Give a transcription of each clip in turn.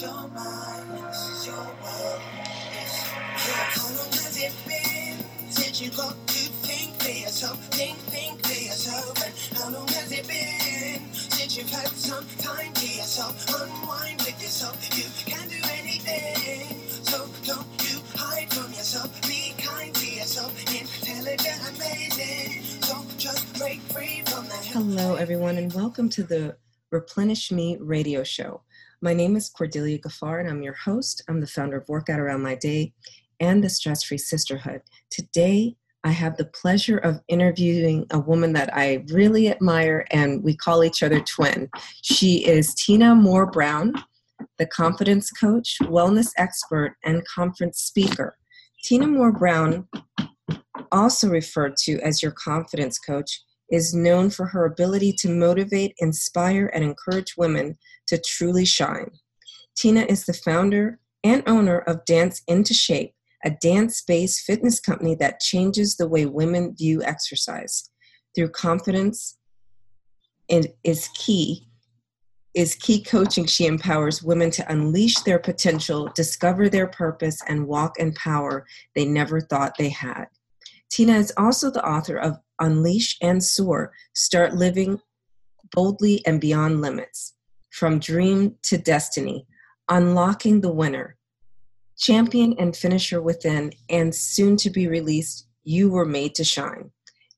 your mind, this is your world. Yes. How long has it been since you got to think for yourself, think, think for yourself? And how long has it been since you've had some time to yourself, unwind with yourself? You can do anything, so don't you hide from yourself. Be kind to yourself, intelligent, amazing. So just break free from the Hello, everyone, and welcome to the Replenish Me radio show. My name is Cordelia Gaffar, and I'm your host. I'm the founder of Workout Around My Day and the Stress Free Sisterhood. Today, I have the pleasure of interviewing a woman that I really admire, and we call each other twin. She is Tina Moore Brown, the confidence coach, wellness expert, and conference speaker. Tina Moore Brown, also referred to as your confidence coach, is known for her ability to motivate, inspire, and encourage women to truly shine. Tina is the founder and owner of Dance Into Shape, a dance based fitness company that changes the way women view exercise. Through confidence and is key is key coaching she empowers women to unleash their potential discover their purpose and walk in power they never thought they had tina is also the author of unleash and soar start living boldly and beyond limits from dream to destiny, unlocking the winner, champion and finisher within, and soon to be released, you were made to shine.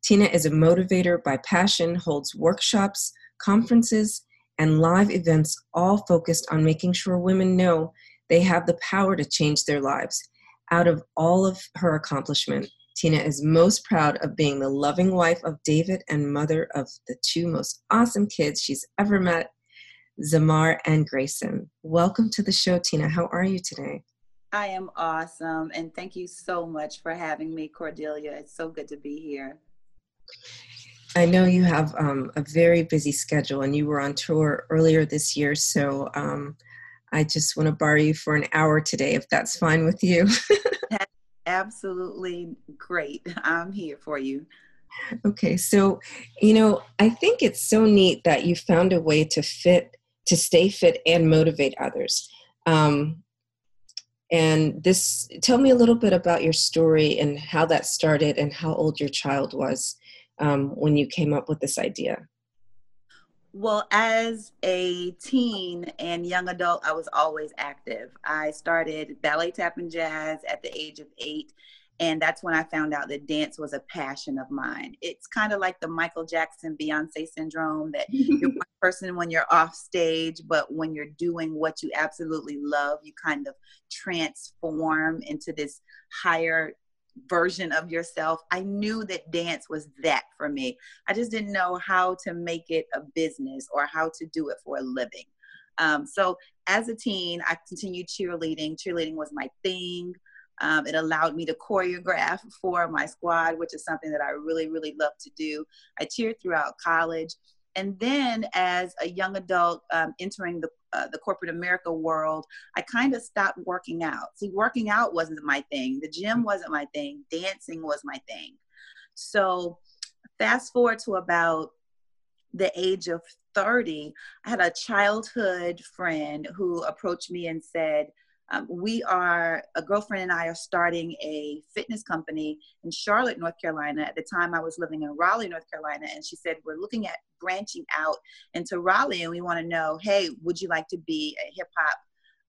Tina is a motivator by passion, holds workshops, conferences, and live events, all focused on making sure women know they have the power to change their lives. Out of all of her accomplishment, Tina is most proud of being the loving wife of David and mother of the two most awesome kids she's ever met, Zamar and Grayson. Welcome to the show, Tina. How are you today? I am awesome. And thank you so much for having me, Cordelia. It's so good to be here. I know you have um, a very busy schedule and you were on tour earlier this year. So um, I just want to borrow you for an hour today, if that's fine with you. absolutely great. I'm here for you. Okay, so you know, I think it's so neat that you found a way to fit to stay fit and motivate others. Um, and this, tell me a little bit about your story and how that started and how old your child was um, when you came up with this idea. Well, as a teen and young adult, I was always active. I started ballet, tap, and jazz at the age of eight and that's when I found out that dance was a passion of mine. It's kind of like the Michael Jackson Beyonce syndrome that you're one person when you're off stage, but when you're doing what you absolutely love, you kind of transform into this higher version of yourself. I knew that dance was that for me. I just didn't know how to make it a business or how to do it for a living. Um, so as a teen, I continued cheerleading. Cheerleading was my thing. Um, it allowed me to choreograph for my squad, which is something that I really, really love to do. I cheered throughout college. And then, as a young adult um, entering the, uh, the corporate America world, I kind of stopped working out. See, working out wasn't my thing, the gym wasn't my thing, dancing was my thing. So, fast forward to about the age of 30, I had a childhood friend who approached me and said, um, we are, a girlfriend and I are starting a fitness company in Charlotte, North Carolina. At the time, I was living in Raleigh, North Carolina, and she said, We're looking at branching out into Raleigh, and we want to know, hey, would you like to be a hip hop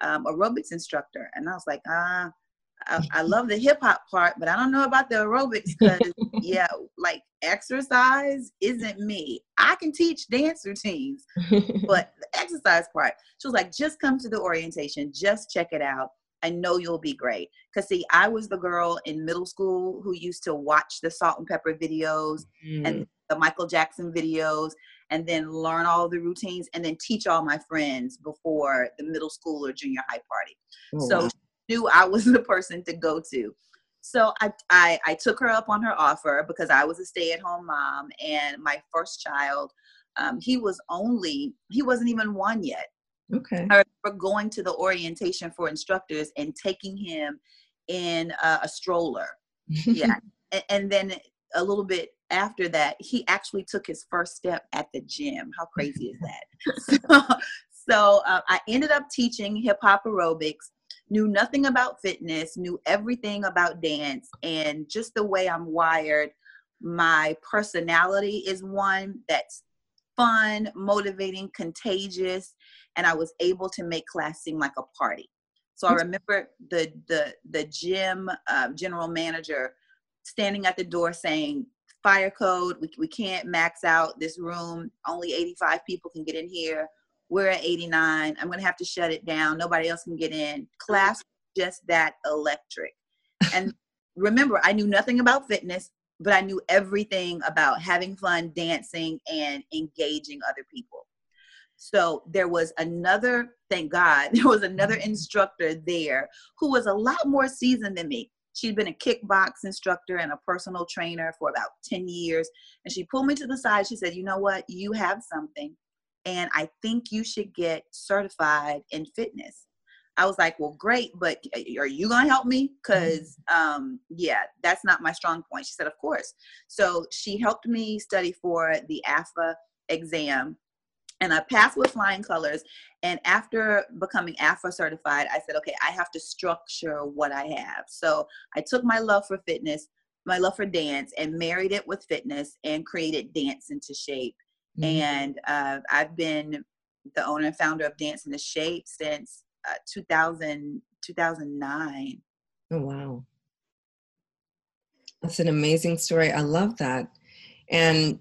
um, aerobics instructor? And I was like, ah. I, I love the hip hop part, but I don't know about the aerobics because, yeah, like exercise isn't me. I can teach dance routines, but the exercise part, she was like, just come to the orientation, just check it out. I know you'll be great. Because, see, I was the girl in middle school who used to watch the Salt-N-Pepa videos mm. and the Michael Jackson videos and then learn all the routines and then teach all my friends before the middle school or junior high party. Oh, so wow knew I was the person to go to. So I, I, I took her up on her offer because I was a stay-at-home mom, and my first child, um, he was only he wasn't even one yet. Okay. I remember going to the orientation for instructors and taking him in a, a stroller. yeah, and, and then a little bit after that, he actually took his first step at the gym. How crazy is that? so, so uh, I ended up teaching hip hop aerobics. Knew nothing about fitness, knew everything about dance, and just the way I'm wired, my personality is one that's fun, motivating, contagious, and I was able to make class seem like a party. So I remember the the the gym uh, general manager standing at the door saying, "Fire code. We we can't max out this room. Only 85 people can get in here. We're at 89. I'm gonna have to shut it down. Nobody else can get in. Class just that electric. And remember, I knew nothing about fitness, but I knew everything about having fun, dancing, and engaging other people. So there was another, thank God, there was another mm-hmm. instructor there who was a lot more seasoned than me. She'd been a kickbox instructor and a personal trainer for about 10 years. And she pulled me to the side. She said, You know what? You have something. And I think you should get certified in fitness. I was like, well, great, but are you going to help me? Because, um, yeah, that's not my strong point. She said, of course. So she helped me study for the AFA exam and I passed with flying colors. And after becoming AFA certified, I said, okay, I have to structure what I have. So I took my love for fitness, my love for dance, and married it with fitness and created Dance into Shape. Mm-hmm. And uh, I've been the owner and founder of Dance Into Shape since uh, 2000, 2009. Oh, wow. That's an amazing story. I love that. And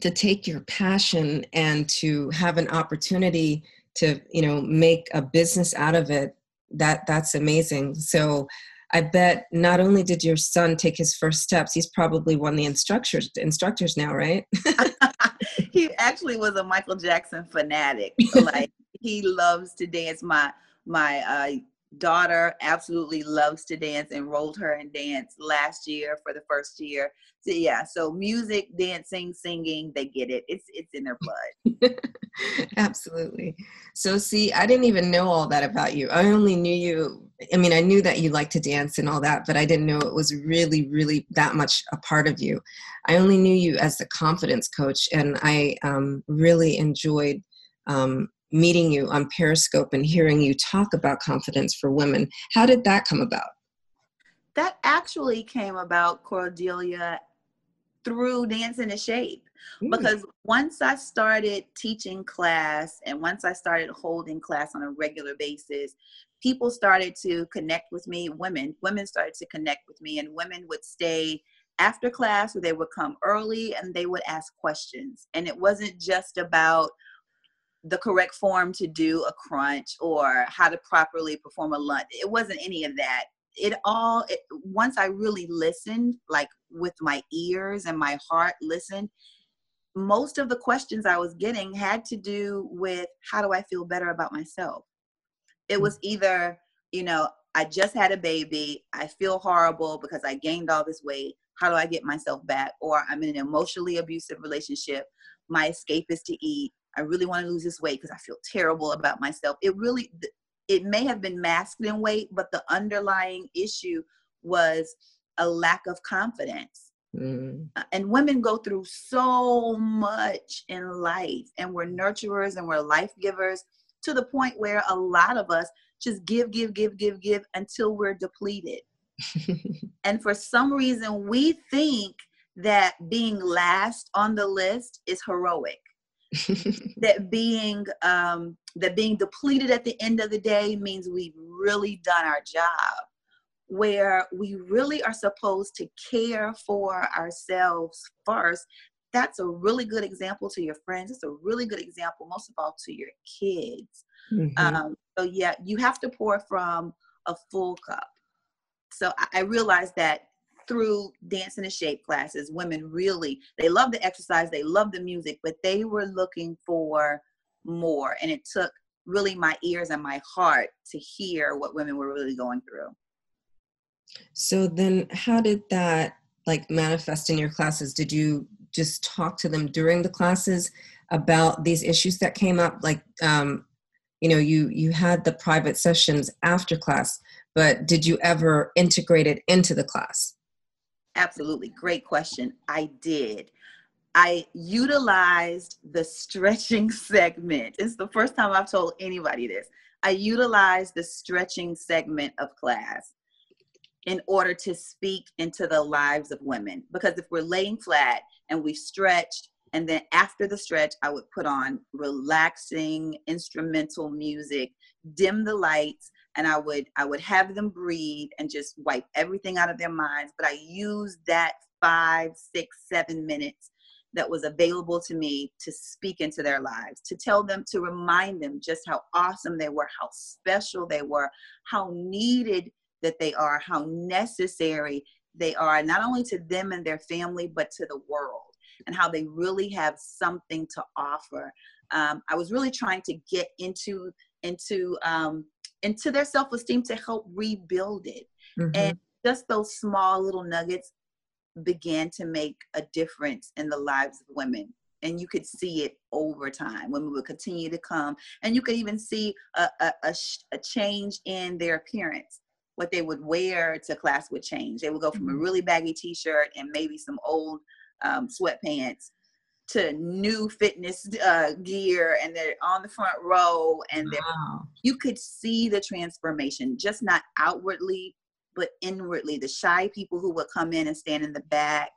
to take your passion and to have an opportunity to you know make a business out of it that that's amazing so i bet not only did your son take his first steps he's probably one of the instructors instructors now right? He actually was a michael jackson fanatic like he loves to dance. My my uh, daughter absolutely loves to dance enrolled her in dance last year for the first year. So yeah so music dancing singing they get it. It's it's in their blood. Absolutely. So see i didn't even know all that about you. I only knew you i mean i knew that you liked to dance and all that but i didn't know it was really really that much a part of you. I only knew you as the confidence coach and i um, really enjoyed um, meeting you on Periscope and hearing you talk about confidence for women. How did that come about? That actually came about, Cordelia, through Dance into Shape. Mm. Because once I started teaching class and once I started holding class on a regular basis, people started to connect with me. Women, women started to connect with me, and women would stay after class or they would come early and they would ask questions. And it wasn't just about the correct form to do a crunch or how to properly perform a lunge. It wasn't any of that. It all, it, once I really listened, like with my ears and my heart listened, most of the questions I was getting had to do with how do I feel better about myself? It mm. was either, you know, I just had a baby, I feel horrible because I gained all this weight. How do I get myself back? Or I'm in an emotionally abusive relationship. My escape is to eat I really want to lose this weight because I feel terrible about myself. It really, it may have been masked in weight, but the underlying issue was a lack of confidence. Mm. And women go through so much in life, and we're nurturers and we're life givers to the point where a lot of us just give, give, give, give, give until we're depleted. and for some reason, we think that being last on the list is heroic. that being um, that being depleted at the end of the day means we've really done our job. Where we really are supposed to care for ourselves first that's a really good example to your friends. It's a really good example most of all to your kids. Mm-hmm. um, so yeah you have to pour from a full cup. So I, I realized that through dance into shape classes. Women really they love the exercise they love the music but they were looking for more. And it took really my ears and my heart to hear what women were really going through. So then how did that like manifest in your classes? Did you just talk to them during the classes about these issues that came up? Like um you know you you had the private sessions after class but did you ever integrate it into the class Absolutely. Great question. I did. I utilized the stretching segment. It's the first time I've told anybody this. I utilized the stretching segment of class in order to speak into the lives of women. Because if we're laying flat and we stretched, and then after the stretch, I would put on relaxing instrumental music, dim the lights, and I would I would have them breathe and just wipe everything out of their minds. But I used that five, six, seven minutes that was available to me to speak into their lives, to tell them, to remind them just how awesome they were, how special they were, how needed that they are, how necessary they are, not only to them and their family, but to the world, and how they really have something to offer. Um, I was really trying to get into into um, into their self-esteem to help rebuild it, mm-hmm. and just those small little nuggets began to make a difference in the lives of women. And you could see it over time. Women would continue to come and you could even see a, a, a, a, change in their appearance. What they would wear to class would change. They would go from a mm-hmm. really baggy t-shirt and maybe some old um, sweatpants to new fitness uh, gear and they're on the front row and wow. you could see the transformation just not outwardly but inwardly, the shy people who would come in and stand in the back.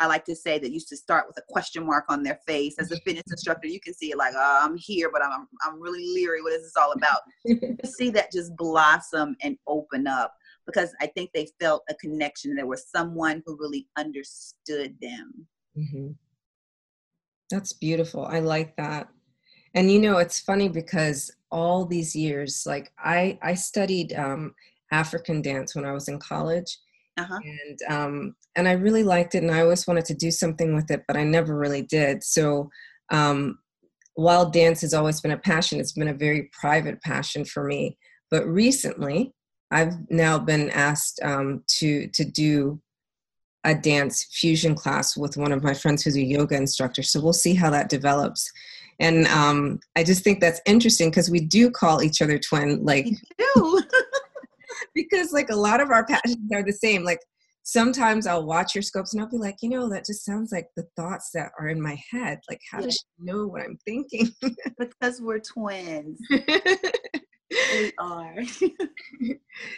I like to say that used to start with a question mark on their face. As a fitness instructor, you can see it like, oh, I'm here, but I'm I'm really leery. What is this all about? see that just blossom and open up because I think they felt a connection. There was someone who really understood them. Mm-hmm. That's beautiful. I like that. And you know, it's funny because all these years, like I I studied um, African dance when I was in college. Uh-huh. And um, and I really liked it, and I always wanted to do something with it, but I never really did. So um, while dance has always been a passion, it's been a very private passion for me. But recently, I've now been asked um, to to do a dance fusion class with one of my friends who's a yoga instructor. So we'll see how that develops. And um, I just think that's interesting because we do call each other twin. Like, because like a lot of our passions are the same. Like sometimes I'll watch your scopes and I'll be like, you know, that just sounds like the thoughts that are in my head. Like, how yeah. does she know what I'm thinking? because we're twins. we are.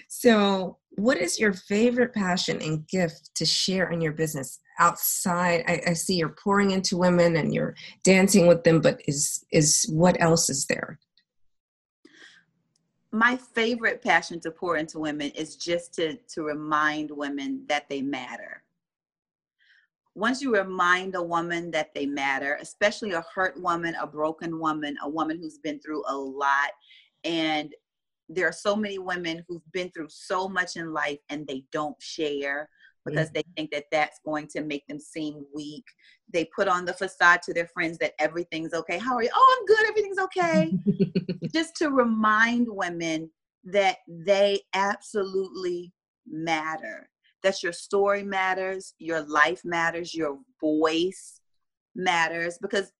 so, what is your favorite passion and gift to share in your business outside? I, I see you're pouring into women and you're dancing with them, but is is what else is there? my favorite passion to pour into women is just to to remind women that they matter once you remind a woman that they matter especially a hurt woman a broken woman a woman who's been through a lot and there are so many women who've been through so much in life and they don't share because mm-hmm. they think that that's going to make them seem weak. They put on the facade to their friends that everything's okay. How are you? Oh, I'm good. Everything's okay. Just to remind women that they absolutely matter, that your story matters, your life matters, your voice matters. Because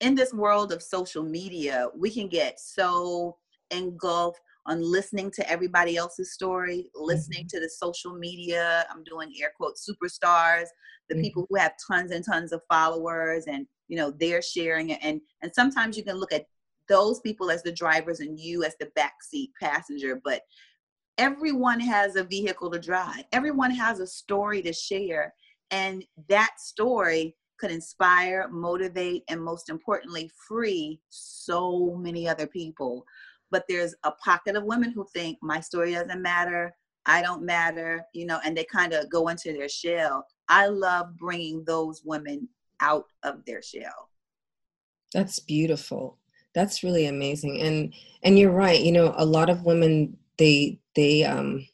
in this world of social media, we can get so engulfed on listening to everybody else's story, listening mm-hmm. to the social media. I'm doing air quotes superstars, the mm-hmm. people who have tons and tons of followers, and you know they're sharing it. And and sometimes you can look at those people as the drivers and you as the backseat passenger, but everyone has a vehicle to drive. Everyone has a story to share, and that story could inspire, motivate, and most importantly, free so many other people but there's a pocket of women who think my story doesn't matter. I don't matter you know and they kind of go into their shell. I love bringing those women out of their shell. That's beautiful. That's really amazing. And and you're right you know a lot of women they they um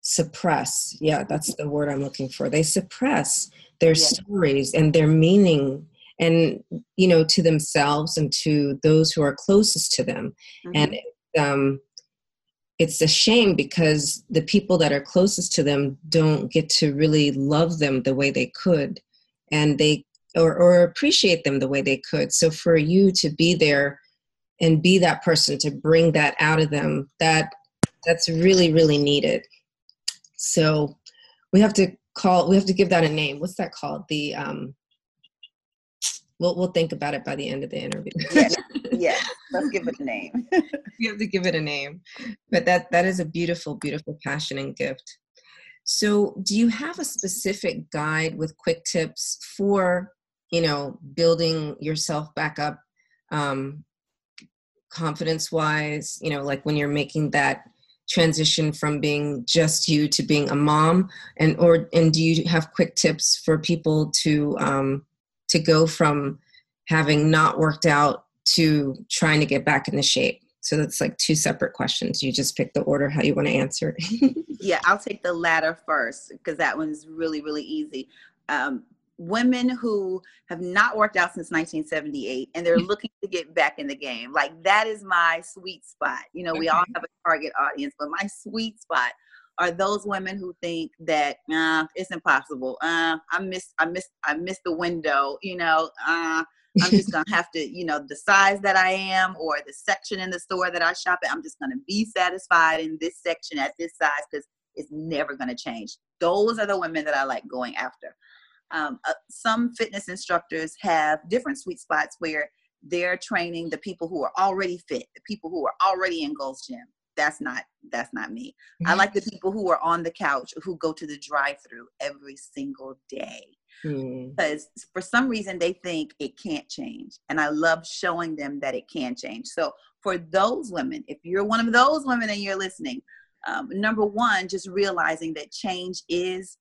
suppress. Yeah that's the word i'm looking for. They suppress their yeah. stories and their meaning and you know to themselves and to those who are closest to them. Mm-hmm. and um, it's a shame because the people that are closest to them don't get to really love them the way they could. And they or, or appreciate them the way they could. So for you to be there and be that person to bring that out of them that that's really really needed. So we have to call we have to give that a name. What's that called? The um We'll we'll think about it by the end of the interview. yes, yes. Let's give it a name. you have to give it a name, but that that is a beautiful, beautiful passion and gift. So, do you have a specific guide with quick tips for you know building yourself back up, um, confidence wise? You know, like when you're making that transition from being just you to being a mom and or and do you have quick tips for people to um to go from having not worked out to trying to get back into shape. So that's like two separate questions. You just pick the order how you want to answer. Yeah i'll take the latter first because that one's really really easy. Um, women who have not worked out since 1978 and they're looking to get back in the game. Like that is my sweet spot. You know, we all have a target audience, but my sweet spot are those women who think that uh, it's impossible. Uh, I miss, I miss, I miss the window. You know, uh, I'm just gonna have to, you know, the size that I am or the section in the store that I shop at. I'm just gonna be satisfied in this section at this size because it's never gonna change. Those are the women that I like going after. Um, uh, some fitness instructors have different sweet spots where they're training the people who are already fit, the people who are already in Gold's Gym. That's not that's not me. Mm-hmm. I like the people who are on the couch who go to the drive-through every single day. Mm-hmm. Because for some reason they think it can't change. And I love showing them that it can change. So for those women, if you're one of those women and you're listening, um, number one, just realizing that change is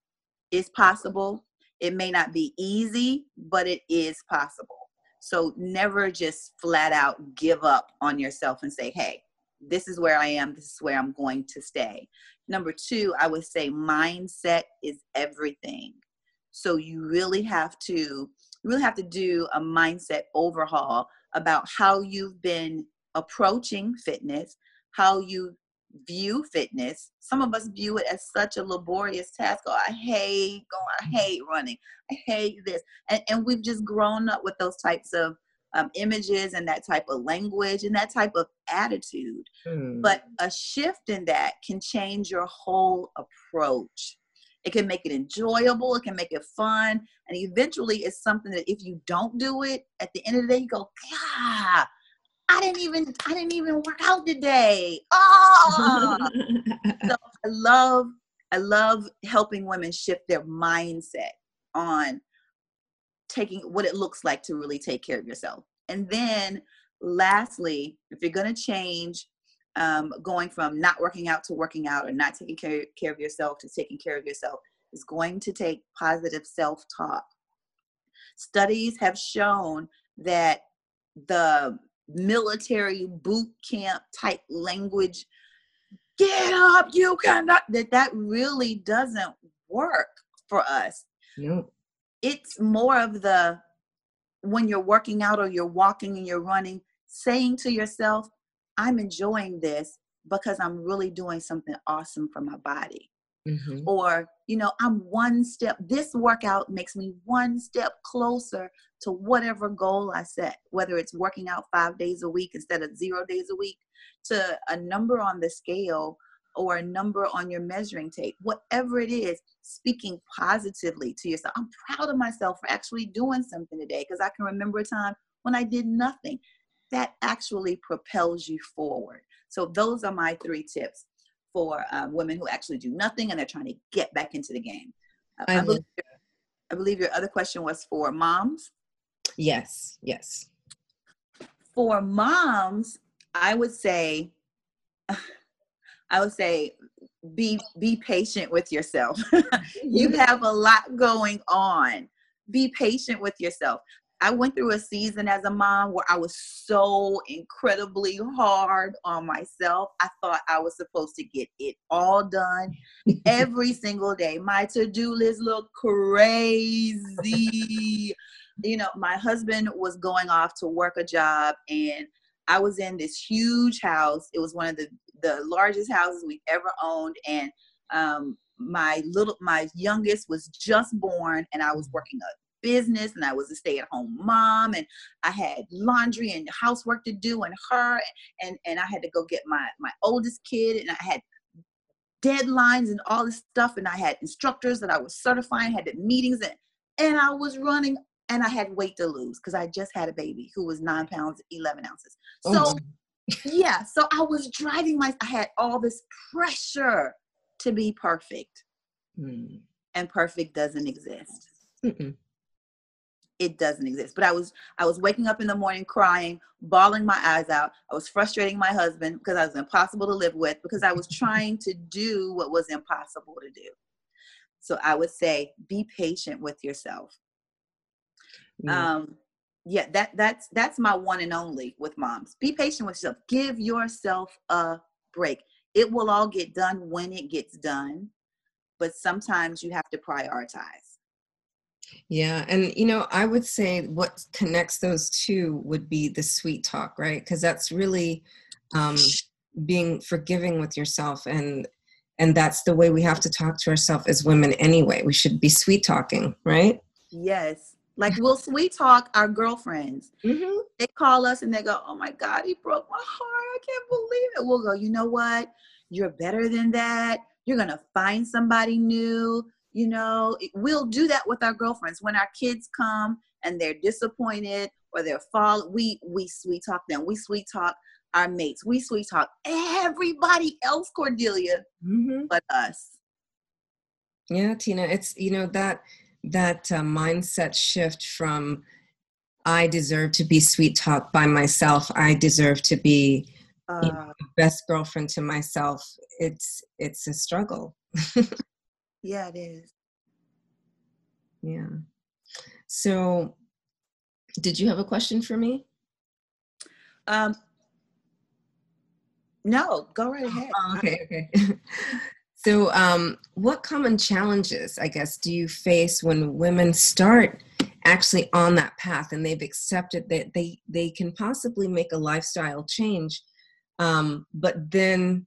is possible it may not be easy, but it is possible. So never just flat out give up on yourself and say, hey, this is where I am, this is where I'm going to stay. Number two, I would say mindset is everything. So you really have to you really have to do a mindset overhaul about how you've been approaching fitness, how you view fitness. Some of us view it as such a laborious task. Oh, I hate going, I hate running, I hate this. And, and we've just grown up with those types of um, images and that type of language and that type of attitude. Hmm. But a shift in that can change your whole approach. It can make it enjoyable, it can make it fun, and eventually it's something that if you don't do it, at the end of the day, you go, God, I didn't even I didn't even work out today. Oh so I love I love helping women shift their mindset on taking what it looks like to really take care of yourself. And then lastly, if you're gonna change um, going from not working out to working out or not taking care, care of yourself to taking care of yourself is going to take positive self-talk. Studies have shown that the military boot camp type language get up you cannot that that really doesn't work for us no. It's more of the when you're working out or you're walking and you're running saying to yourself i'm enjoying this because i'm really doing something awesome for my body mm-hmm. or you know i'm one step this workout makes me one step closer to whatever goal i set whether it's working out five days a week instead of zero days a week to a number on the scale or a number on your measuring tape whatever it is speaking positively to yourself i'm proud of myself for actually doing something today because i can remember a time when i did nothing that actually propels you forward so those are my three tips for um, women who actually do nothing and they're trying to get back into the game. Uh, I, I, believe your, I believe your other question was for moms. Yes, yes. For moms, I would say, I would say, be be patient with yourself. you have a lot going on. Be patient with yourself. I went through a season as a mom where I was so incredibly hard on myself. I thought I was supposed to get it all done every single day. My to do list looked crazy. you know, my husband was going off to work a job, and I was in this huge house. It was one of the, the largest houses we've ever owned. And um, my little, my youngest was just born, and I was working a business and I was a stay at home mom and I had laundry and housework to do and her and and I had to go get my my oldest kid and I had deadlines and all this stuff and I had instructors that I was certifying had the meetings and and I was running and I had weight to lose because I just had a baby who was nine pounds, 11 ounces. Oh So, my- yeah, so I was driving my, I had all this pressure to be perfect, Hmm. and perfect doesn't exist. Mm-mm. It doesn't exist. But I was, I was waking up in the morning crying, bawling my eyes out. I was frustrating my husband because I was impossible to live with because I was trying to do what was impossible to do. So I would say, be patient with yourself. Yeah. um yeah that that's that's my one and only with moms be patient with yourself give yourself a break it will all get done when it gets done but sometimes you have to prioritize Yeah, and you know, I would say what connects those two would be the sweet talk, right? Because that's really um, being forgiving with yourself, and and that's the way we have to talk to ourselves as women anyway. We should be sweet talking, right? yes like we'll sweet talk our girlfriends Mm-hmm. they call us and they go oh my god he broke my heart i can't believe it. We'll go you know what? You're better than that. You're gonna find somebody new. You know we'll do that with our girlfriends. When our kids come and they're disappointed or they're fall we we sweet talk them. We sweet talk our mates. We sweet talk everybody else cordelia Mm-hmm. but us. Yeah, Tina, it's you know that that uh, mindset shift from I deserve to be sweet talk by myself. I deserve to be uh, best girlfriend to myself. It's it's a struggle. yeah it is Yeah. So, did you have a question for me? um no go right ahead Oh, okay, okay. so, um, what common challenges, I guess, do you face when women start actually on that path and they've accepted that they they can possibly make a lifestyle change, um, but then,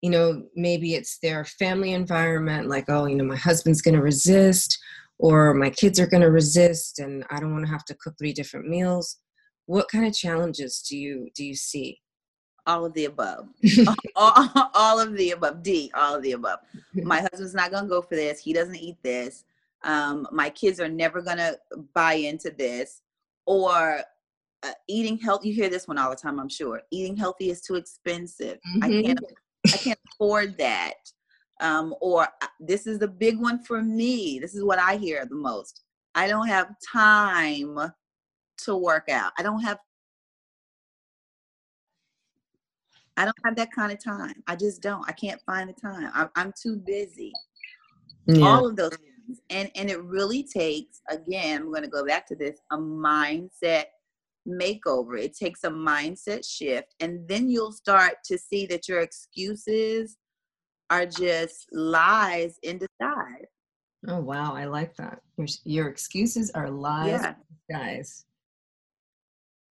you know, maybe it's their family environment, like, oh, you know, my husband's going to resist, or my kids are going to resist, and I don't want to have to cook three different meals. What kind of challenges do you do you see? All of the above. All, all of the above d all of the above. My husband's not going to go for this. He doesn't eat this. Um, my kids are never going to buy into this. Or uh, eating health you hear this one all the time i'm sure. Eating healthy is too expensive. I Mhm. can't i can't afford that. Um, or "Uh, this is the big one for me. This is what i hear the most. I don't have time to work out. I don't have I don't have that kind of time. I just don't. I can't find the time. I'm, I'm too busy. Yeah. All of those things. And and it really takes, again, I'm going to go back to this, a mindset makeover. It takes a mindset shift. And then you'll start to see that your excuses are just lies in disguise. Oh wow, I like that. Your your excuses are lies, Yeah, guys.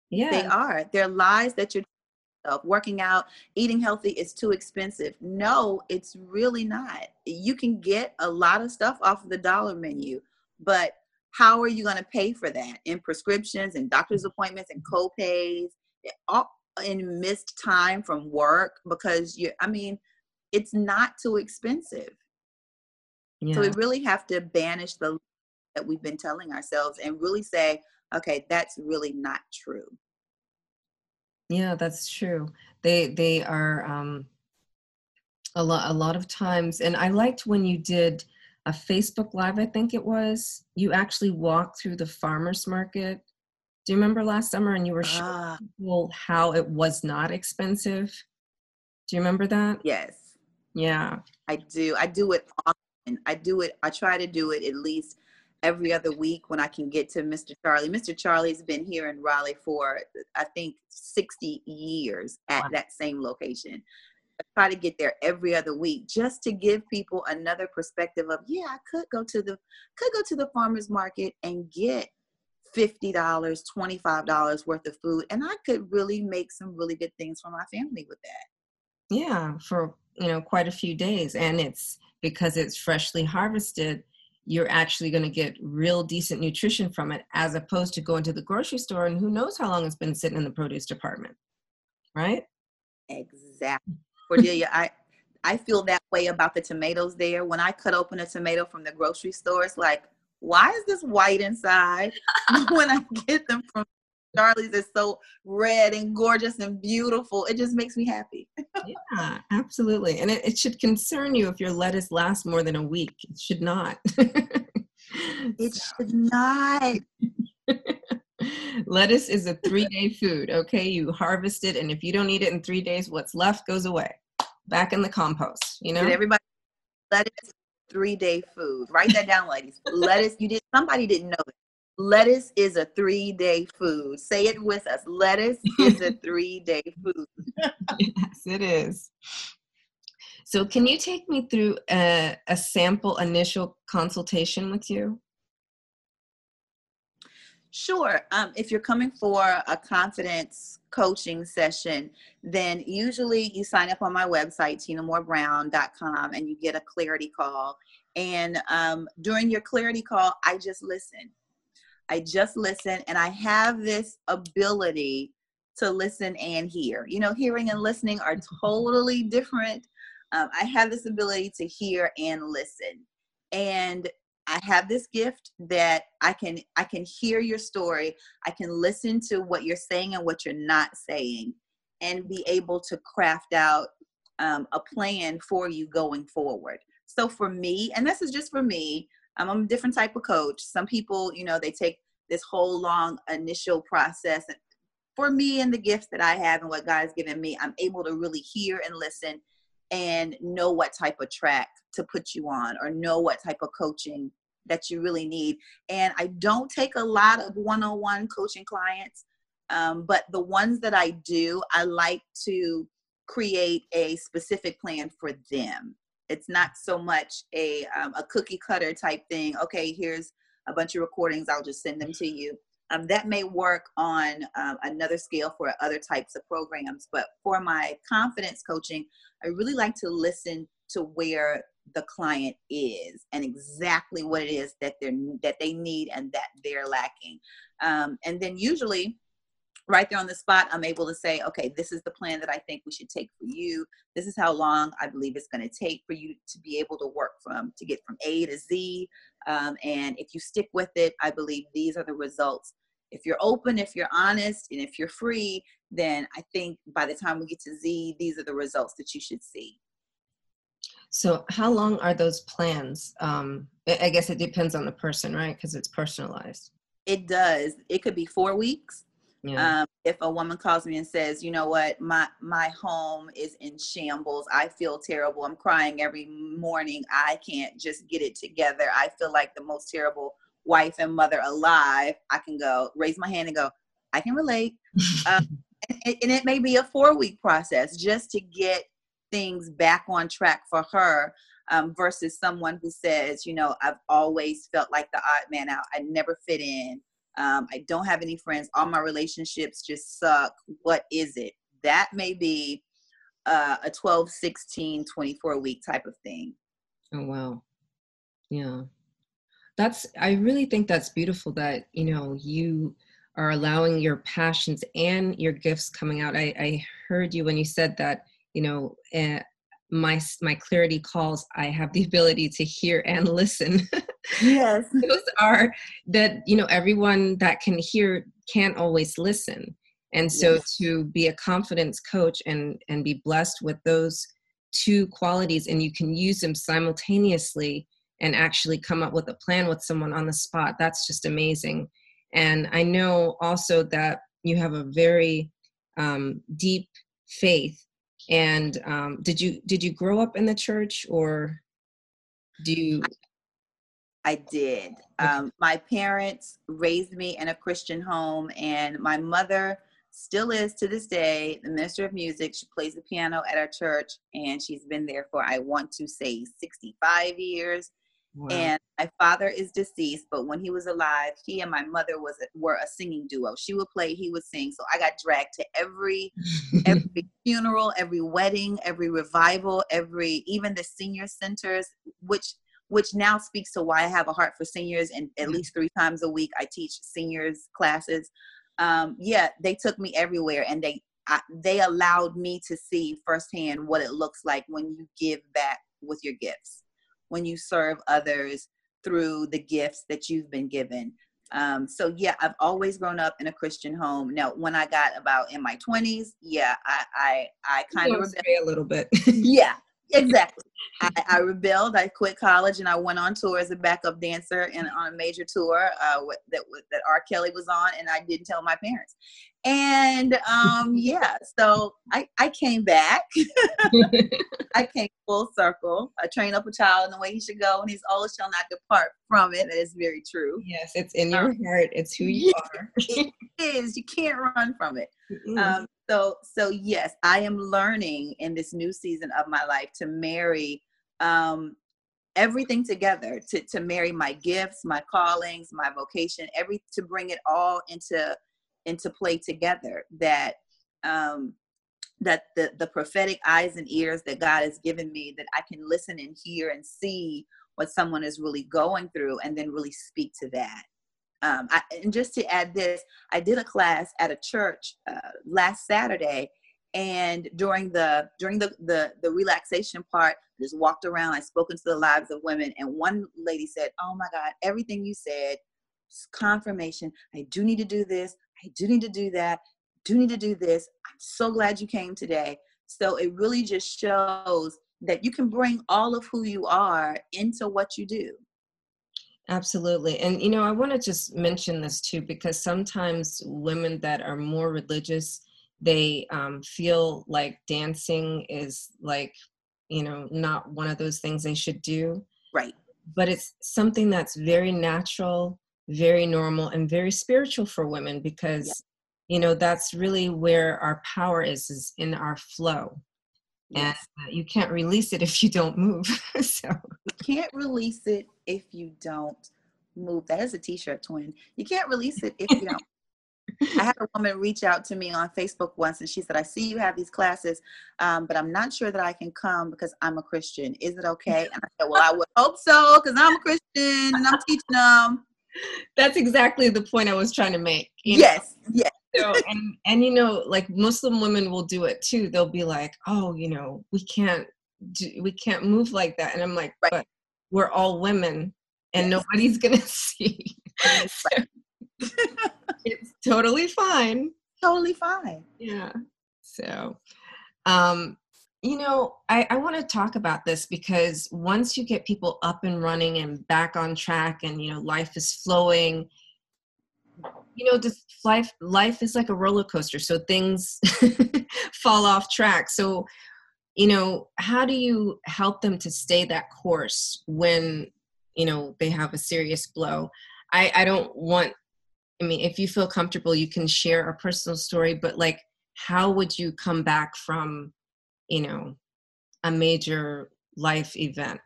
Yeah. They are. They're lies that you're. Working out, eating healthy is too expensive. No, it's really not. You can get a lot of stuff off of the dollar menu, but how are you going to pay for that in prescriptions and doctor's appointments and co-pays eh, all in missed time from work because you I mean, it's not too expensive. Yeah. So we really have to banish the that we've been telling ourselves and really say, okay, that's really not true. Yeah, that's true. They they are um a lot a lot of times and I liked when you did a Facebook live, I think it was. You actually walked through the farmers market. Do you remember last summer and you were showing Ah, people how it was not expensive? Do you remember that? yes. Yeah. I do. I do it often. I do it. I try to do it at least every other week when I can get to Mr. Charlie. Mr. Charlie's been here in Raleigh for I think 60 years at Wow. that same location. I try to get there every other week just to give people another perspective of yeah, I could go to the could go to the farmers market and get $50, $25 worth of food and I could really make some really good things for my family with that. Yeah, for you know quite a few days, and it's because it's freshly harvested. You're actually going to get real decent nutrition from it, as opposed to going to the grocery store and who knows how long it's been sitting in the produce department, right? Exactly. Cordelia, I I feel that way about the tomatoes there. When I cut open a tomato from the grocery store, it's like, why is this white inside when I get them from Charlie's is so red and gorgeous and beautiful. It just makes me happy. yeah, absolutely. And it, it, should concern you if your lettuce lasts more than a week. It should not. it should not. lettuce is a three day food. Okay. You harvest it, and if you don't eat it in three days, what's left goes away back in the compost. You know, did everybody lettuce three day food. Write that down, ladies. lettuce, you did somebody didn't know it. Lettuce is a three day food. Say it with us. Lettuce is a three day food. yes, it is. So, can you take me through a, a sample initial consultation with you? Sure. Um, if you're coming for a confidence coaching session, then usually you sign up on my website, tinamoorebrown.com, and you get a clarity call. And um, during your clarity call, I just listen. I just listen, and I have this ability to listen and hear. You know, hearing and listening are totally different. Um, I have this ability to hear and listen. And I have this gift that I can I can hear your story. I can listen to what you're saying and what you're not saying, and be able to craft out um, a plan for you going forward. So for me, and this is just for me, I'm a different type of coach. Some people, you know, they take this whole long initial process. And for me and the gifts that I have and what God has given me, I'm able to really hear and listen and know what type of track to put you on or know what type of coaching that you really need. And I don't take a lot of one on one coaching clients, um, but the ones that I do, I like to create a specific plan for them. It's not so much a, um, a cookie cutter type thing. Okay, here's a bunch of recordings, I'll just send them to you. Um, that may work on um, another scale for other types of programs, but for my confidence coaching, I really like to listen to where the client is and exactly what it is that they're that they need and that they're lacking um, and then usually right there on the spot i'm able to say okay this is the plan that i think we should take for you this is how long i believe it's going to take for you to be able to work from to get from a to z um, and if you stick with it i believe these are the results if you're open if you're honest and if you're free then i think by the time we get to z these are the results that you should see so, how long are those plans? Um, I guess it depends on the person, right? Because it's personalized. It does. It could be four weeks. Yeah. Um, if a woman calls me and says, "You know what, my my home is in shambles. I feel terrible. I'm crying every morning. I can't just get it together. I feel like the most terrible wife and mother alive." I can go raise my hand and go, "I can relate." um, and, and it may be a four week process just to get things back on track for her um, versus someone who says, you know, I've always felt like the odd man out. I never fit in. Um, I don't have any friends. All my relationships just suck. What is it? That may be uh, a 12, 16, 24 week type of thing. Oh, wow. Yeah. That's, I really think that's beautiful that, you know, you are allowing your passions and your gifts coming out. I, I heard you when you said that you know uh, my my clarity calls i have the ability to hear and listen yes those are that you know everyone that can hear can't always listen and so yes. to be a confidence coach and and be blessed with those two qualities and you can use them simultaneously and actually come up with a plan with someone on the spot that's just amazing and i know also that you have a very um, deep faith and um, did you did you grow up in the church or do you? I did. Um, my parents raised me in a Christian home, and my mother still is to this day the minister of music. She plays the piano at our church, and she's been there for I want to say 65 years. Wow. And my father is deceased, but when he was alive, he and my mother was were a singing duo. She would play, he would sing. So I got dragged to every every funeral, every wedding, every revival, every even the senior centers, which which now speaks to why I have a heart for seniors. And at least three times a week, I teach seniors classes. Um, yeah, they took me everywhere, and they I, they allowed me to see firsthand what it looks like when you give back with your gifts when you serve others through the gifts that you've been given. Um, so yeah, I've always grown up in a Christian home. Now, when I got about in my twenties, yeah, I I, I kind of a little bit. yeah, exactly. I, I, rebelled. I quit college and I went on tour as a backup dancer and on a major tour uh, that that R. Kelly was on, and I didn't tell my parents. And um, yeah, so I I came back. I came full circle. I train up a child in the way he should go, and he's always shall not depart from it. That is very true. Yes, it's in your um, heart. It's who you are. it is. You can't run from it. Um, so so yes, I am learning in this new season of my life to marry um, everything together to, to marry my gifts my callings my vocation every to bring it all into into play together that um that the the prophetic eyes and ears that god has given me that i can listen and hear and see what someone is really going through and then really speak to that. Um, I, and just to add this i did a class at a church uh, last saturday and during the during the, the the relaxation part just walked around i spoke into the lives of women. And one lady said oh my god everything you said is confirmation. I do need to do this. I do need to do that. Do need to do this. I'm so glad you came today. So it really just shows that you can bring all of who you are into what you do. Absolutely. And, you know, I want to just mention this too, because sometimes women that are more religious, they um, feel like dancing is like you know not one of those things they should do. Right. But it's something that's very natural very normal and very spiritual for women because yeah. you know that's really where our power is is in our flow. Yes. and uh, you can't release it if you don't move. So. You can't release it if you don't move. That is a t-shirt twin. You can't release it if you don't I had a woman reach out to me on Facebook once and she said, I see you have these classes, um, but I'm not sure that I can come because I'm a Christian. Is it okay? And I said, Well, I would hope so because I'm a Christian and I'm teaching them. That's exactly the point I was trying to make. Yes, know? yes. So, and, and you know, like Muslim women will do it too. They'll be like, Oh, you know, we can't do, we can't move like that. And I'm like, right. But we're all women and yes. nobody's gonna see. so, it's totally fine. Totally fine. Yeah. So, um, you know, I, I want to talk about this because once you get people up and running and back on track and, you know, life is flowing, you know, this life, life is like a roller coaster. So things fall off track. So, you know, how do you help them to stay that course when, you know, they have a serious blow? I, I don't want I mean, if you feel comfortable, you can share a personal story, but like, how would you come back from, you know, a major life event?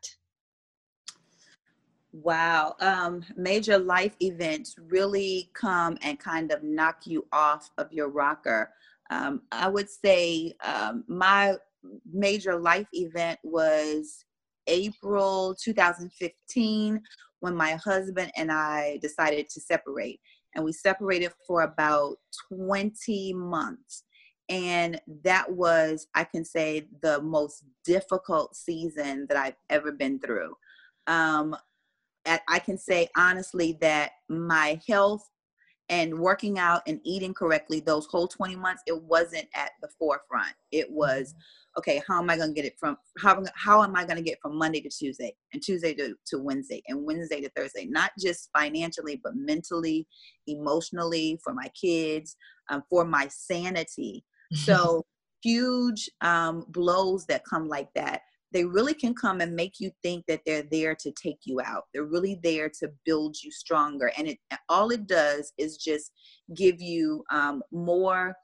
Wow. Um, major life events really come and kind of knock you off of your rocker. Um, I would say um, my major life event was April 2015 when my husband and I decided to separate and we separated for about 20 months. And that was, I can say, the most difficult season that I've ever been through. Um, I can say honestly that my health and working out and eating correctly those whole 20 months, it wasn't at the forefront. It was okay, how am I going to get it from how how am I going to get from Monday to Tuesday and Tuesday to, to Wednesday and Wednesday to Thursday? Not just financially, but mentally, emotionally, for my kids, um, for my sanity. So huge um, blows that come like that. They really can come and make you think that they're there to take you out. They're really there to build you stronger, and it all it does is just give you um, more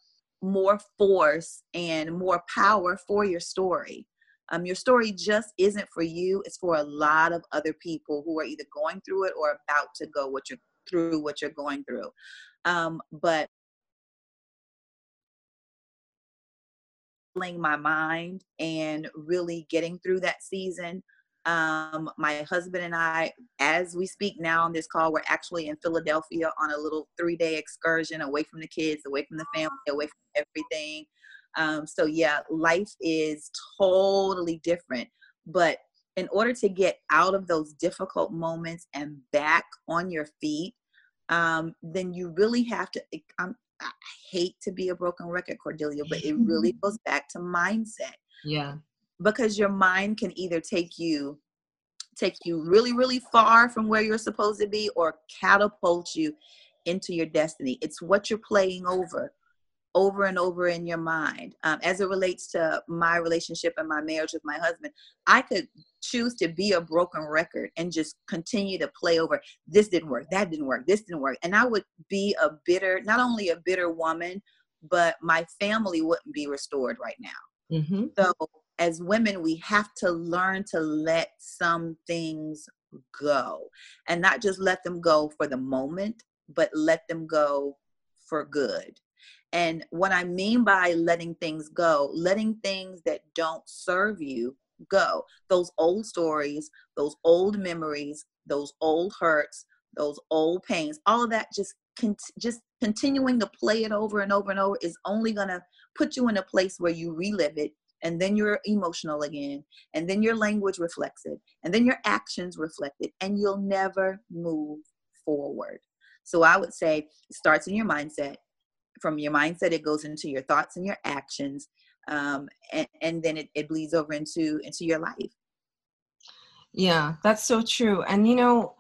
more force and more power for your story. Um, your story just isn't for you, it's for a lot of other people who are either going through it or about to go what you're through what you're going through. Um, but my mind and really getting through that season um, my husband and I, as we speak now on this call, we're actually in Philadelphia on a little three day excursion away from the kids, away from the family, away from everything. Um, so, yeah, life is totally different. But in order to get out of those difficult moments and back on your feet, um, then you really have to. I'm, I hate to be a broken record, Cordelia, but it really goes back to mindset. Yeah. Because your mind can either take you take you really really far from where you're supposed to be or catapult you into your destiny. It's what you're playing over over and over in your mind. Um, as it relates to my relationship and my marriage with my husband i could choose to be a broken record and just continue to play over this didn't work that didn't work this didn't work. And i would be a bitter not only a bitter woman but my family wouldn't be restored right now. Mm-hmm. so as women we have to learn to let some things go and not just let them go for the moment but let them go for good and what I mean by letting things go, letting things that don't serve you go. Those old stories, those old memories, those old hurts, those old pains, all of that just con- just continuing to play it over and over and over is only going to put you in a place where you relive it and then you're emotional again and then your language reflects it and then your actions reflect it and you'll never move forward. So I would say it starts in your mindset from your mindset it goes into your thoughts and your actions um, and, and then it, it bleeds over into into your life Yeah, that's so true. And you know,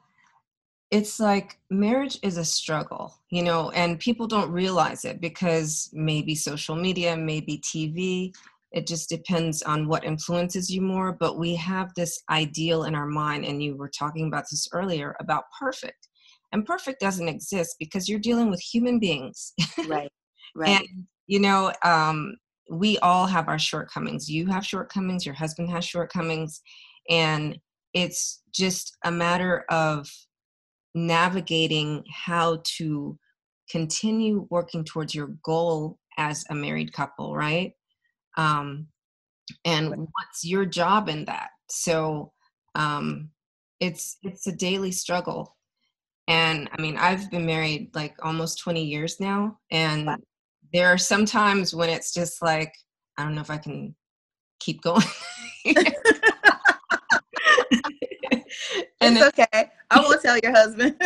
it's like marriage is a struggle, you know, and people don't realize it because maybe social media, maybe TV, it just depends on what influences you more. But we have this ideal in our mind, and you were talking about this earlier about perfect. And perfect doesn't exist because you're dealing with human beings. right right and, you know, um, we all have our shortcomings. You have shortcomings, your husband has shortcomings. And it's just a matter of navigating how to continue working towards your goal as a married couple, right? Um, and what's your job in that? So um, it's it's a daily struggle. And I mean, I've been married like almost 20 years now, and Wow. there are some times when it's just like I don't know if I can keep going. and it's okay i won't tell your husband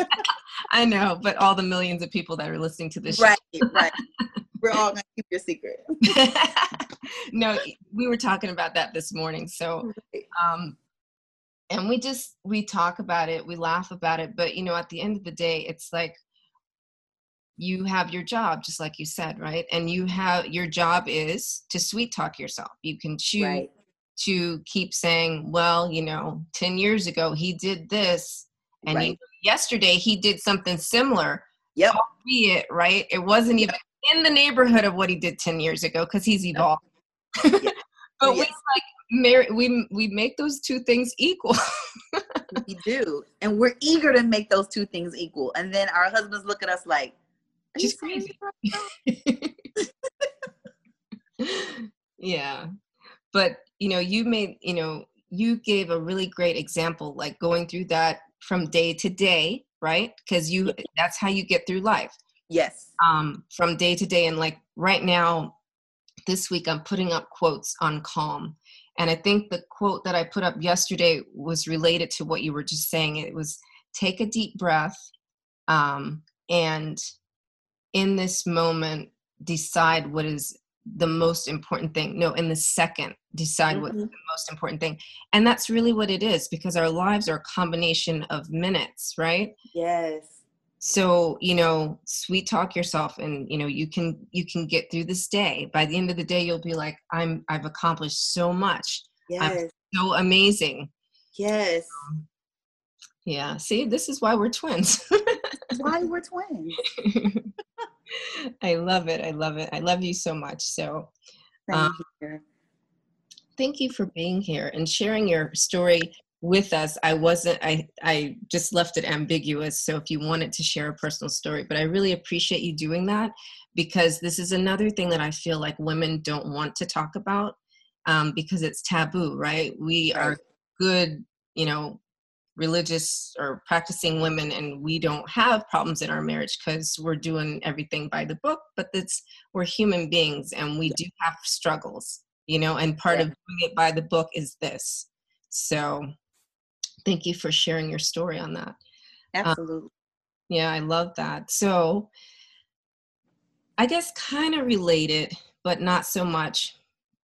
I know, but all the millions of people that are listening to this right right we're all gonna keep your secret no, we were talking about that this morning. So, um, and we just we talk about it, we laugh about it, but you know, at the end of the day, it's like you have your job, just like you said, right? And you have your job is to sweet talk yourself. You can choose right to keep saying, well, you know, 10 years ago he did this, and right. yesterday he did something similar. Yep. Albeit right it wasn't even in the neighborhood of what he did 10 years ago because he's evolved. But we like we we make those two things equal. We do. And we're eager to make those two things equal. And then our husbands look at us like "Are you She's crazy." yeah. But you know you made you know you gave a really great example like going through that from day to day right because you that's how you get through life yes um, from day to day. And like right now, this week, I'm putting up quotes on calm. And I think the quote that I put up yesterday was related to what you were just saying. It was take a deep breath um, and in this moment, decide what is the most important thing. No, in the second, decide what's Mhm. the most important thing. And that's really what it is because our lives are a combination of minutes, right? yes so you know sweet talk yourself and you know you can you can get through this day by the end of the day you'll be like i'm i've accomplished so much yes so amazing yes yeah see this is why we're twins why we're twins i love it i love it i love you so much so Um, here. thank you for being here and sharing your story with us. I wasn't i i just left it ambiguous so if you wanted to share a personal story but i really appreciate you doing that because this is another thing that i feel like women don't want to talk about um, because it's taboo right? We are good you know religious or practicing women and we don't have problems in our marriage because we're doing everything by the book but it's we're human beings and we do have struggles you know and part Yeah. of doing it by the book is this so thank you for sharing your story on that. Absolutely. Um, yeah, I love that. So, I guess kind of related, but not so much.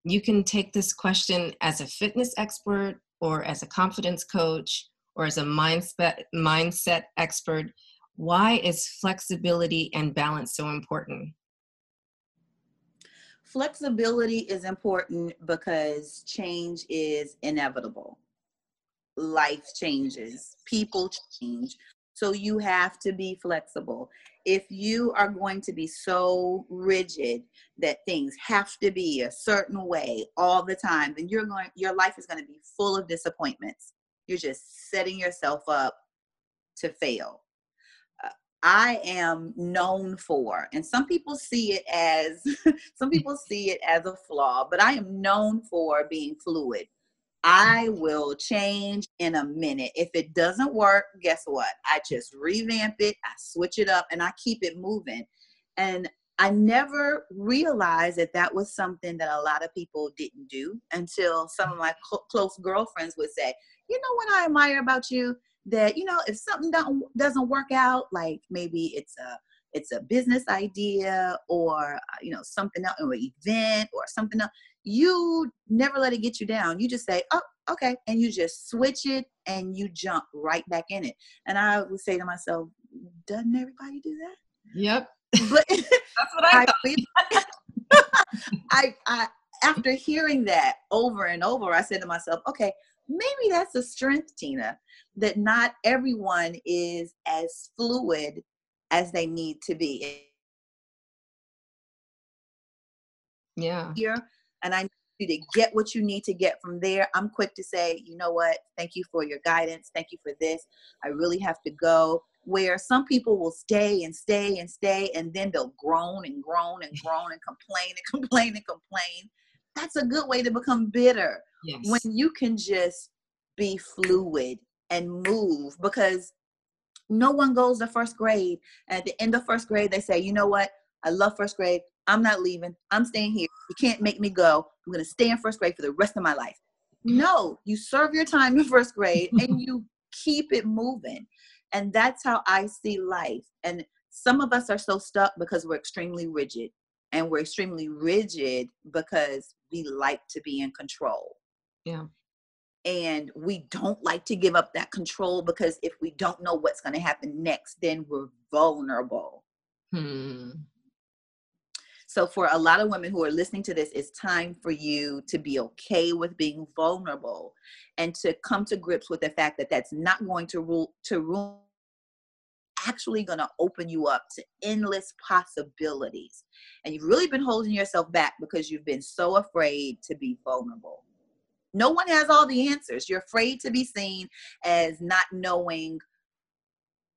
You can take this question as a fitness expert or as a confidence coach or as a mindset mindset expert. Why is flexibility and balance so important? Flexibility is important because change is inevitable. Life changes, people change. So you have to be flexible. If you are going to be so rigid that things have to be a certain way all the time, then you're going your life is going to be full of disappointments. You're just setting yourself up to fail. Uh, I am known for, and some people see it as some people see it as a flaw, but I am known for being fluid. I will change in a minute. If it doesn't work, guess what? I just revamp it, I switch it up, and I keep it moving. And I never realized that that was something that a lot of people didn't do until some of my cl- close girlfriends would say, You know what I admire about you? That, you know, if something don't, doesn't work out, like maybe it's a it's a business idea or uh, you know something else or an event or something else you never let it get you down. You just say, oh, okay. And you just switch it and you jump right back in it. And I would say to myself, doesn't everybody do that? Yep. But that's what I, I, I, I, after hearing that over and over, I said to myself, okay, maybe that's a strength, Tina, that not everyone is as fluid as they need to be. Yeah. Here, and I need you to get what you need to get from there. I'm quick to say, you know what? Thank you for your guidance. Thank you for this. I really have to go. Where some people will stay and stay and stay, and then they'll groan and groan and groan and complain and complain and complain. That's a good way to become bitter. Yes. When you can just be fluid and move because no one goes to first grade. And at the end of first grade, they say, you know what? I love first grade. I'm not leaving. I'm staying here. You can't make me go. I'm going to stay in first grade for the rest of my life. No, you serve your time in first grade and you keep it moving. And that's how I see life. And some of us are so stuck because we're extremely rigid. And we're extremely rigid because we like to be in control. Yeah. And we don't like to give up that control because if we don't know what's going to happen next, then we're vulnerable. Hmm. So, for a lot of women who are listening to this, it's time for you to be okay with being vulnerable and to come to grips with the fact that that's not going to rule to rule actually going to open you up to endless possibilities. And you've really been holding yourself back because you've been so afraid to be vulnerable. No one has all the answers. You're afraid to be seen as not knowing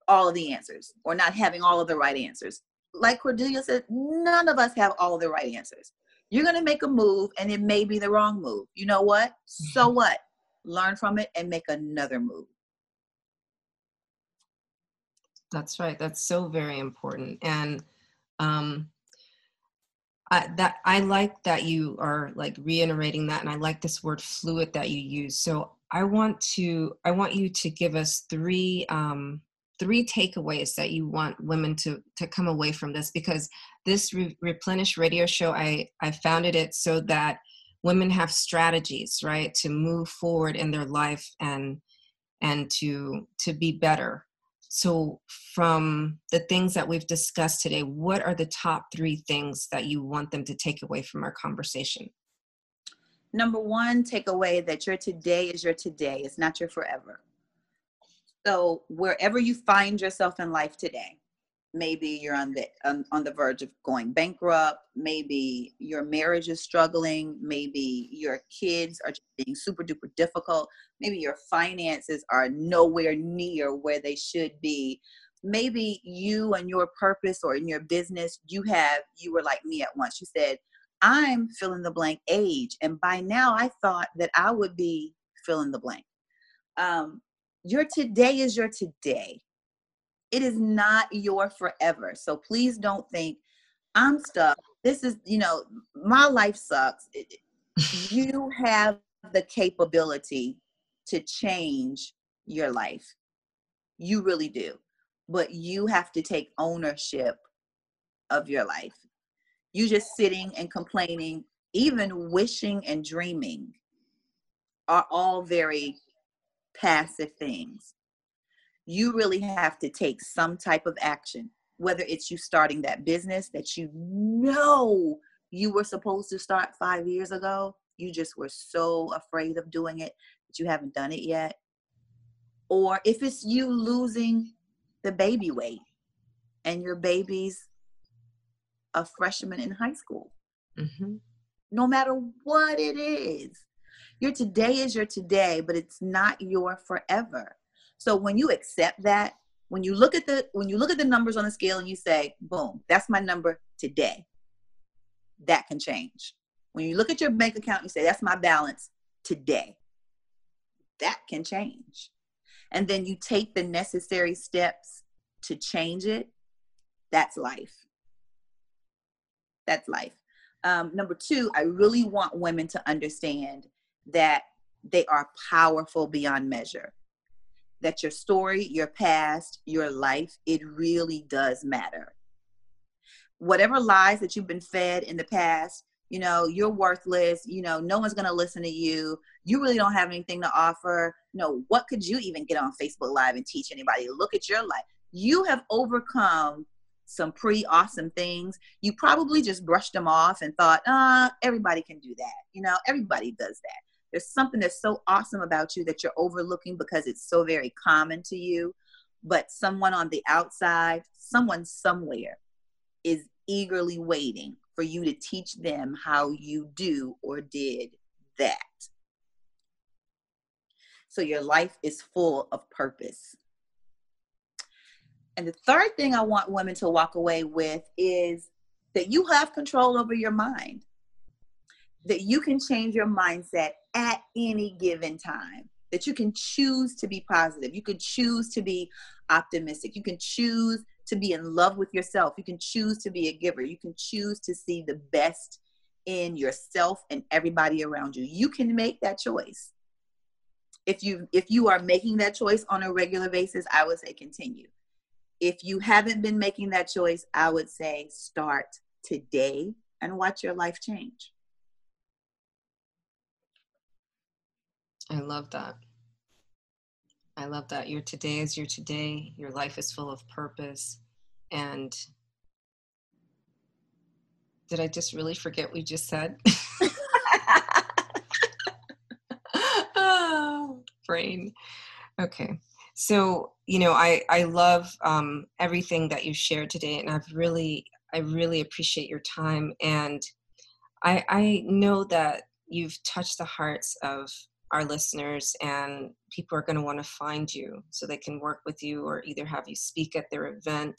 all of the answers or not having all of the right answers like Cordelia said, none of us have all the right answers. You're going to make a move and it may be the wrong move. You know what? So mm-hmm. what? Learn from it and make another move. That's right. That's so very important. And um, I, that I like that you are like reiterating that, and I like this word fluid that you use. So I want to I want you to give us three um, three takeaways that you want women to to come away from this because this Re- replenish radio show i i founded it so that women have strategies right to move forward in their life and and to to be better. So from the things that we've discussed today what are the top three things that you want them to take away from our conversation? Number one takeaway that your today is your today. It's not your forever so wherever you find yourself in life today, maybe you're on the on, on the verge of going bankrupt, maybe your marriage is struggling, maybe your kids are being super duper difficult, maybe your finances are nowhere near where they should be. Maybe you and your purpose or in your business, you have you were like me at once. You said, I'm filling the blank age. And by now I thought that I would be fill in the blank. Um, your today is your today. It is not your forever. So please don't think I'm stuck. This is, you know, my life sucks. you have the capability to change your life. You really do. But you have to take ownership of your life. You just sitting and complaining, even wishing and dreaming are all very passive things. You really have to take some type of action, whether it's you starting that business that you know you were supposed to start five years ago, you just were so afraid of doing it that you haven't done it yet. Or if it's you losing the baby weight and your baby's a freshman in high school. Mm-hmm. No matter what it is, your today is your today, but it's not your forever. So when you accept that, when you look at the when you look at the numbers on the scale and you say, boom, that's my number today. That can change. When you look at your bank account, you say, that's my balance today. That can change. And then you take the necessary steps to change it. That's life. That's life. Um, number two, I really want women to understand that they are powerful beyond measure. That your story, your past, your life, it really does matter. Whatever lies that you've been fed in the past, you know, you're worthless, you know, no one's to listen to you. You really don't have anything to offer. No, what could you even get on Facebook Live and teach anybody? Look at your life. You have overcome some pretty awesome things. You probably just brushed them off and thought, uh, everybody can do that. You know, everybody does that. There's something that's so awesome about you that you're overlooking because it's so very common to you. But someone on the outside, someone somewhere is eagerly waiting for you to teach them how you do or did that. So your life is full of purpose. And the third thing I want women to walk away with is that you have control over your mind, that you can change your mindset at any given time, that you can choose to be positive, you can choose to be optimistic, you can choose to be in love with yourself, you can choose to be a giver, you can choose to see the best in yourself and everybody around you. You can make that choice. If you if you are making that choice on a regular basis, I would say continue if you haven't been making that choice, I would say start today and watch your life change. I love that. I love that. Your today is your today. Your life is full of purpose. And did I just really forget what we just said? oh, brain. Okay. So, you know, I, I love um, everything that you shared today, and I've really, I really appreciate your time. And I, I know that you've touched the hearts of our listeners, and people are going to want to find you so they can work with you or either have you speak at their event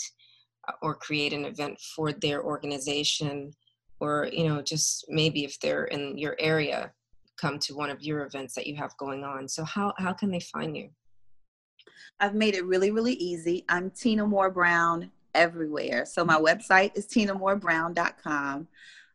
uh, or create an event for their organization or you know just maybe if they're in your area come to one of your events that you have going on so how how can they find you I've made it really, really easy. I'm Tina Moore Brown everywhere. So my website is tinamoorebrown.com.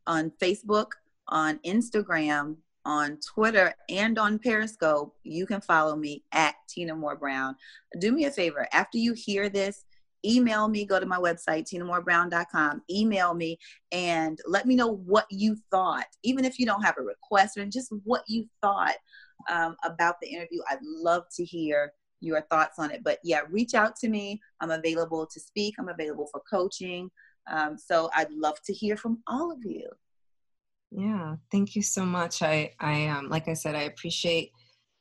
On Facebook, on Instagram, on Twitter, and on Periscope, you can follow me at Tina Moore Brown. Do me a favor, after you hear this, email me, go to my website, tinamoorebrown.com, email me, and let me know what you thought, even if you don't have a request, or just what you thought um, about the interview. I'd love to hear your thoughts on it. But yeah, reach out to me. I'm available to speak. I'm available for coaching. Um, so I'd love to hear from all of you. Yeah, thank you so much. I, I, um, like I said, I appreciate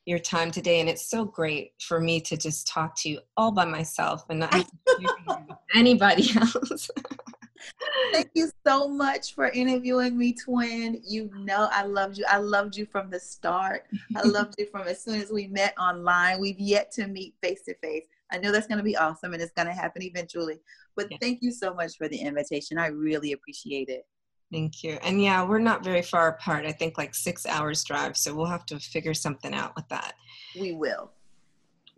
your time today, and it's so great for me to just talk to you all by myself and not anybody else. Thank you so much for interviewing me, twin. You know I loved you. I loved you from the start. I loved you from as soon as we met online. We've yet to meet face to face. I know that's going to be awesome and it's going to happen eventually. But yeah. thank you so much for the invitation. I really appreciate it. Thank you. And yeah, we're not very far apart. I think like six hours drive. So we'll have to figure something out with that. We will.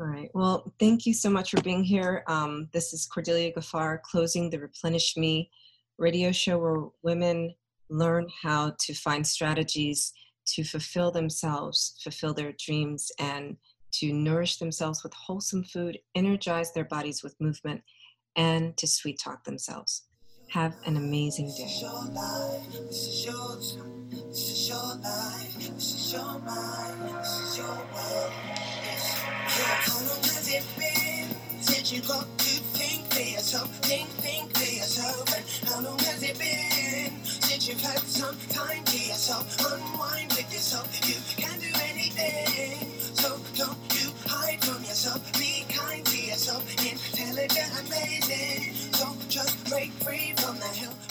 All right. Well, thank you so much for being here. Um, this is Cordelia Gaffar closing the Replenish Me radio show where women learn how to find strategies to fulfill themselves, fulfill their dreams, and to nourish themselves with wholesome food, energize their bodies with movement, and to sweet talk themselves. Have an amazing day. your life. This is yours. This is your life. This is your mind. This is your world. Yes. Yeah. How long has it been since you to think? Think, think how long has it been you've some time to yourself? Unwind with yourself. You can do anything. So don't you hide from yourself. Tell it that I. Don't just break free from the hill.